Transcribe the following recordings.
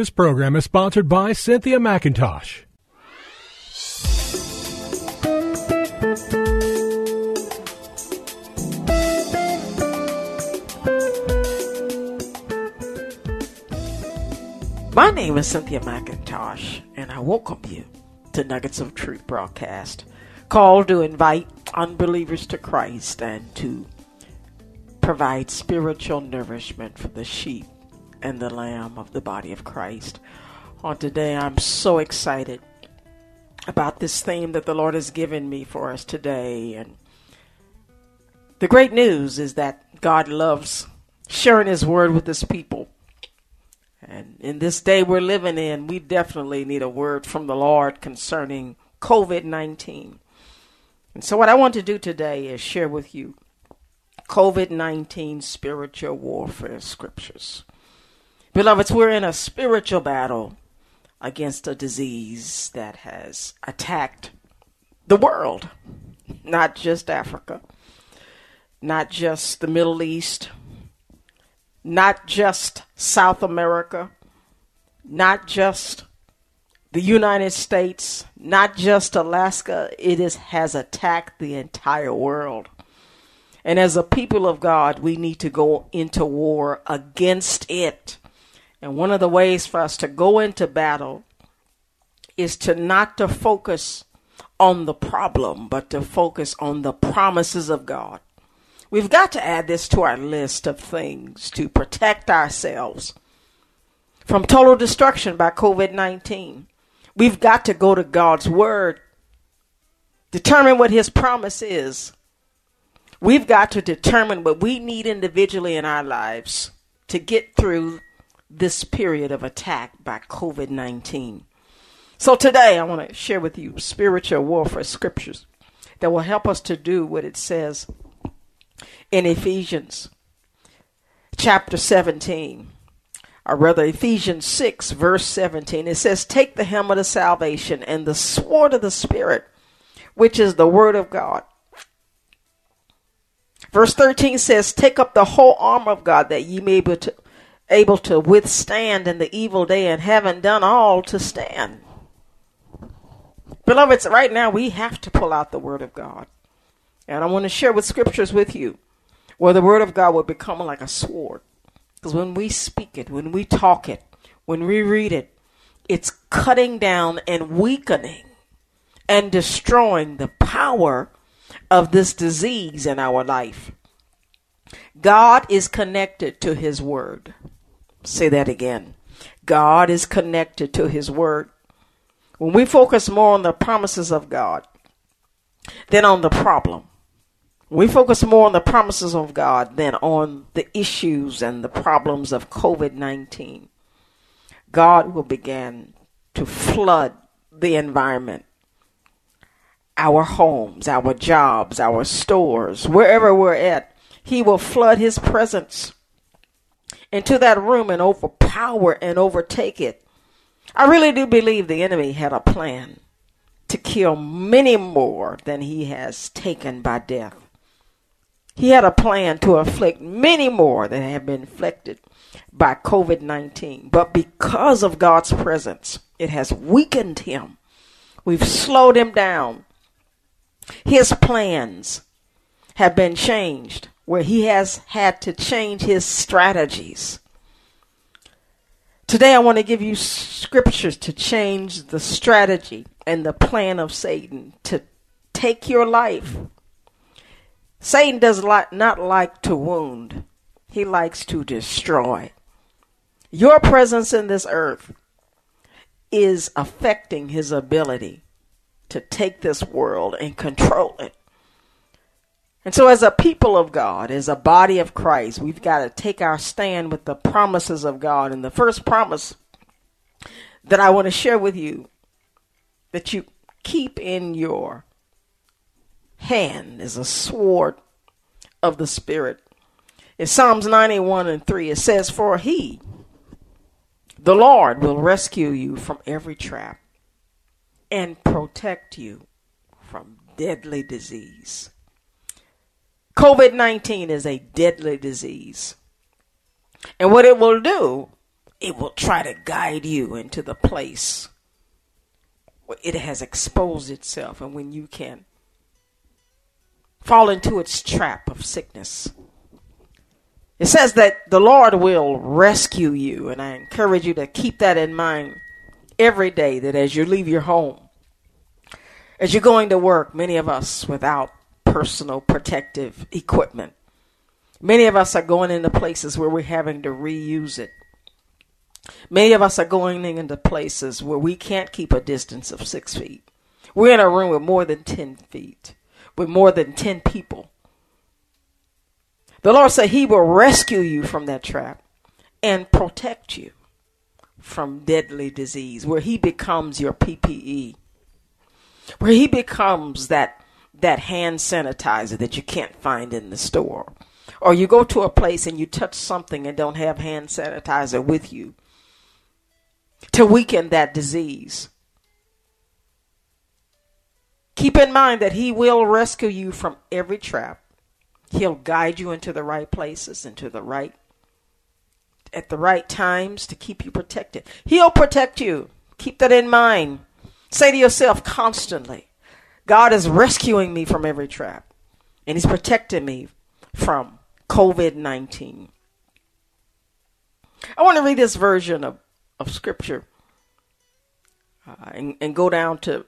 This program is sponsored by Cynthia McIntosh. My name is Cynthia McIntosh, and I welcome you to Nuggets of Truth broadcast, called to invite unbelievers to Christ and to provide spiritual nourishment for the sheep and the lamb of the body of Christ. On today, I'm so excited about this theme that the Lord has given me for us today. And the great news is that God loves sharing His word with His people. And in this day we're living in, we definitely need a word from the Lord concerning COVID 19. And so, what I want to do today is share with you COVID 19 spiritual warfare scriptures. Beloveds, we're in a spiritual battle against a disease that has attacked the world, not just Africa, not just the Middle East, not just South America, not just the United States, not just Alaska, it is, has attacked the entire world. And as a people of God, we need to go into war against it. And one of the ways for us to go into battle is to not to focus on the problem, but to focus on the promises of God. We've got to add this to our list of things to protect ourselves from total destruction by COVID 19. We've got to go to God's Word, determine what His promise is. We've got to determine what we need individually in our lives to get through this period of attack by COVID 19. So today I want to share with you spiritual warfare scriptures that will help us to do what it says in Ephesians chapter 17, or rather Ephesians 6, verse 17. It says, Take the helmet of salvation and the sword of the Spirit, which is the word of God. Verse 13 says, Take up the whole armor of God that ye may be to, able to withstand in the evil day, and having done all to stand. Beloveds, right now we have to pull out the Word of God. And I want to share with scriptures with you where the Word of God will become like a sword. Because when we speak it, when we talk it, when we read it, it's cutting down and weakening and destroying the power of this disease in our life. God is connected to His Word. Say that again. God is connected to His Word. When we focus more on the promises of God than on the problem, we focus more on the promises of God than on the issues and the problems of COVID 19. God will begin to flood the environment, our homes, our jobs, our stores, wherever we're at. He will flood His presence into that room and overpower and overtake it I really do believe the enemy had a plan to kill many more than he has taken by death. He had a plan to afflict many more than have been afflicted by COVID 19. But because of God's presence, it has weakened him. We've slowed him down. His plans have been changed, where he has had to change his strategies. Today, I want to give you scriptures to change the strategy and the plan of Satan to take your life. Satan does not like to wound, he likes to destroy. Your presence in this earth is affecting his ability to take this world and control it. And so, as a people of God, as a body of Christ, we've got to take our stand with the promises of God. And the first promise that I want to share with you that you keep in your hand is a sword of the Spirit. In Psalms 91 and 3, it says, For he, the Lord, will rescue you from every trap and protect you from deadly disease. COVID 19 is a deadly disease. And what it will do it will try to guide you into the place where it has exposed itself and when you can fall into its trap of sickness. It says that the Lord will rescue you, and I encourage you to keep that in mind every day that as you leave your home, as you're going to work, many of us without personal protective equipment, many of us are going into places where we're having to reuse it. Many of us are going into places where we can't keep a distance of six feet. We're in a room with more than 10 feet, with more than 10 people. The Lord said He will rescue you from that trap and protect you from deadly disease, where He becomes your PPE, where He becomes that, that hand sanitizer that you can't find in the store. Or you go to a place and you touch something and don't have hand sanitizer with you to weaken that disease. Keep in mind that He will rescue you from every trap. He'll guide you into the right places, into the right, at the right times to keep you protected. He'll protect you. Keep that in mind. Say to yourself constantly, God is rescuing me from every trap, and He's protecting me from COVID 19. I want to read this version of of Scripture uh, and, and go down to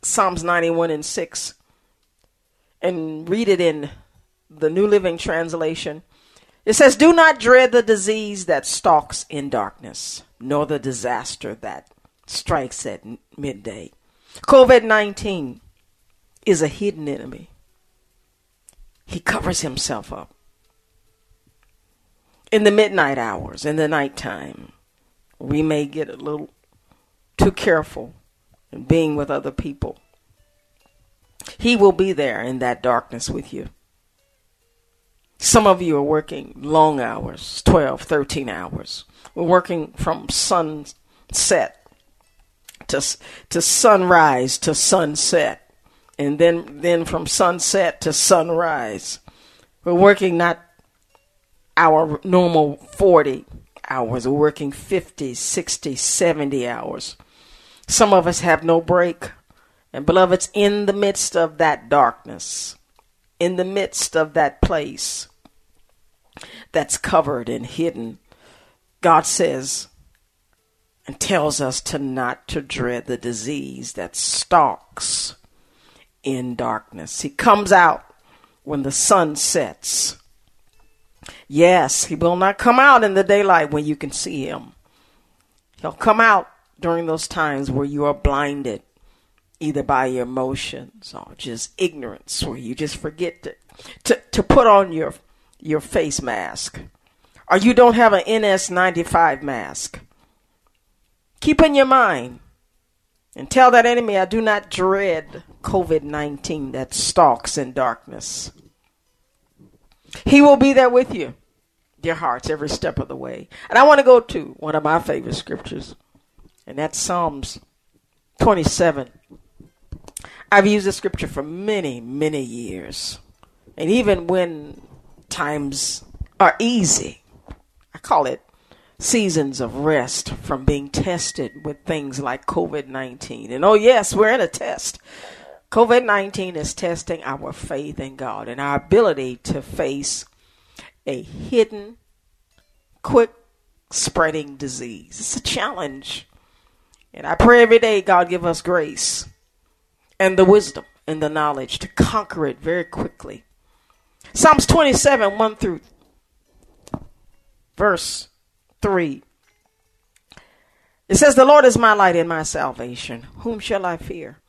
Psalms 91 and 6 and read it in the New Living Translation. It says, Do not dread the disease that stalks in darkness, nor the disaster that strikes at midday. COVID 19 is a hidden enemy. He covers himself up. In the midnight hours, in the nighttime, we may get a little too careful in being with other people. He will be there in that darkness with you. Some of you are working long hours, 12, 13 hours. We're working from sunset to, to sunrise to sunset, and then, then from sunset to sunrise. We're working not our normal 40 hours. We're working 50, 60, 70 hours. Some of us have no break. And beloveds, in the midst of that darkness, in the midst of that place that's covered and hidden, God says and tells us to not to dread the disease that stalks in darkness. He comes out when the sun sets Yes, he will not come out in the daylight when you can see him. He'll come out during those times where you are blinded, either by your emotions or just ignorance, where you just forget to, to, to put on your, your face mask, or you don't have an NS95 mask. Keep in your mind and tell that enemy, I do not dread COVID 19 that stalks in darkness. He will be there with you, dear hearts, every step of the way. And I want to go to one of my favorite scriptures, and that's Psalms 27. I've used this scripture for many, many years. And even when times are easy, I call it seasons of rest from being tested with things like COVID 19. And oh, yes, we're in a test. COVID 19 is testing our faith in God and our ability to face a hidden, quick spreading disease. It's a challenge. And I pray every day God give us grace and the wisdom and the knowledge to conquer it very quickly. Psalms 27 1 through verse 3. It says, The Lord is my light and my salvation. Whom shall I fear?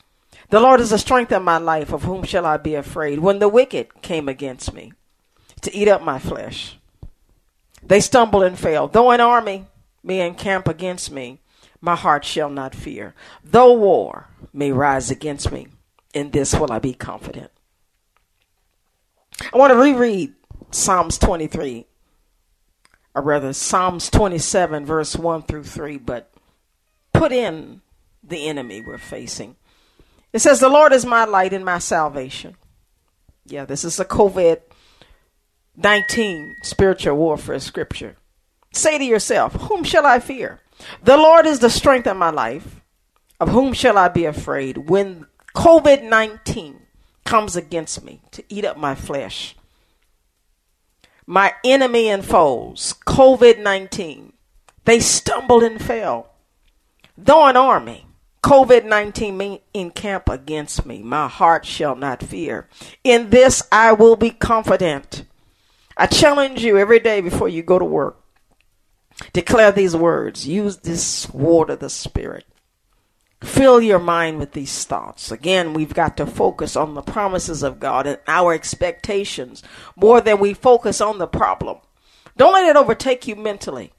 The Lord is the strength of my life. Of whom shall I be afraid? When the wicked came against me to eat up my flesh, they stumbled and fell. Though an army may encamp against me, my heart shall not fear. Though war may rise against me, in this will I be confident. I want to reread Psalms 23, or rather Psalms 27, verse 1 through 3, but put in the enemy we're facing. It says, The Lord is my light and my salvation. Yeah, this is a COVID 19 spiritual warfare scripture. say to yourself, Whom shall I fear? The Lord is the strength of my life. Of whom shall I be afraid when COVID 19 comes against me to eat up my flesh? My enemy and foes, COVID 19, they stumbled and fell. Though an army, COVID 19 encamp against me, my heart shall not fear. In this I will be confident. I challenge you every day before you go to work. Declare these words. Use this sword of the Spirit. Fill your mind with these thoughts. Again, we've got to focus on the promises of God and our expectations more than we focus on the problem. Don't let it overtake you mentally.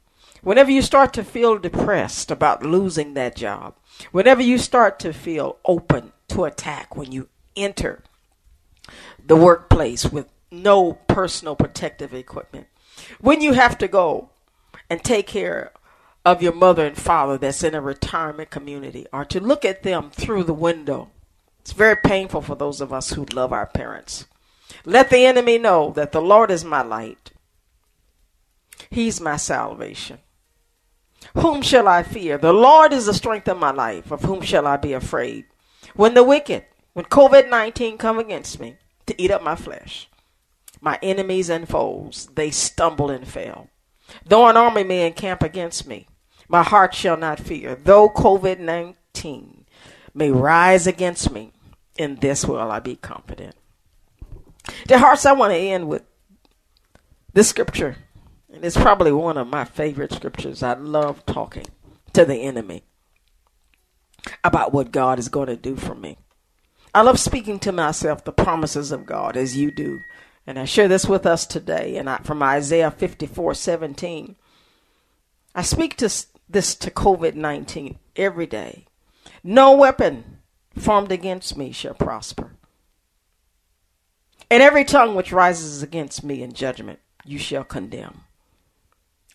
Whenever you start to feel depressed about losing that job, whenever you start to feel open to attack when you enter the workplace with no personal protective equipment, when you have to go and take care of your mother and father that's in a retirement community or to look at them through the window. It's very painful for those of us who love our parents. Let the enemy know that the Lord is my light. He's my salvation. Whom shall I fear? The Lord is the strength of my life. Of whom shall I be afraid? When the wicked, when COVID 19 come against me to eat up my flesh, my enemies and foes, they stumble and fail. Though an army may encamp against me, my heart shall not fear. Though COVID 19 may rise against me, in this will I be confident. Dear hearts, I want to end with this scripture. And it's probably one of my favorite scriptures. I love talking to the enemy about what God is going to do for me. I love speaking to myself the promises of God as you do. And I share this with us today and I, from Isaiah 54 17. I speak to this to COVID 19 every day. No weapon formed against me shall prosper. And every tongue which rises against me in judgment, you shall condemn.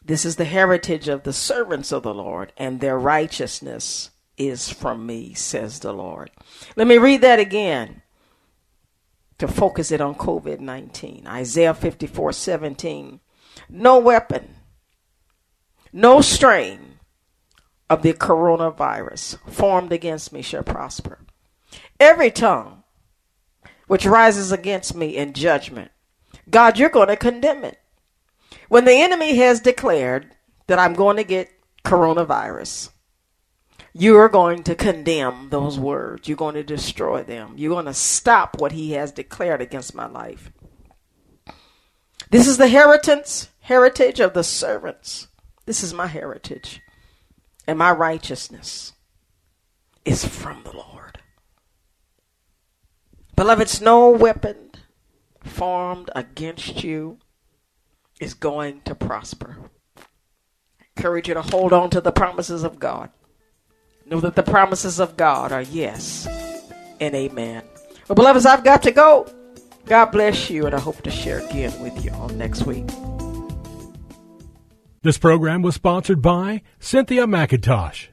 This is the heritage of the servants of the Lord, and their righteousness is from me, says the Lord. Let me read that again to focus it on COVID 19. Isaiah 54 17. No weapon, no strain of the coronavirus formed against me shall prosper. Every tongue which rises against me in judgment, God, you're going to condemn it. When the enemy has declared that I'm going to get coronavirus, you are going to condemn those words. You're going to destroy them. You're going to stop what he has declared against my life. This is the heritage, heritage of the servants. This is my heritage and my righteousness is from the Lord. Beloveds, no weapon formed against you is going to prosper. I encourage you to hold on to the promises of God. Know that the promises of God are yes and amen. Well, beloveds, I've got to go. God bless you, and I hope to share again with you on next week. This program was sponsored by Cynthia McIntosh.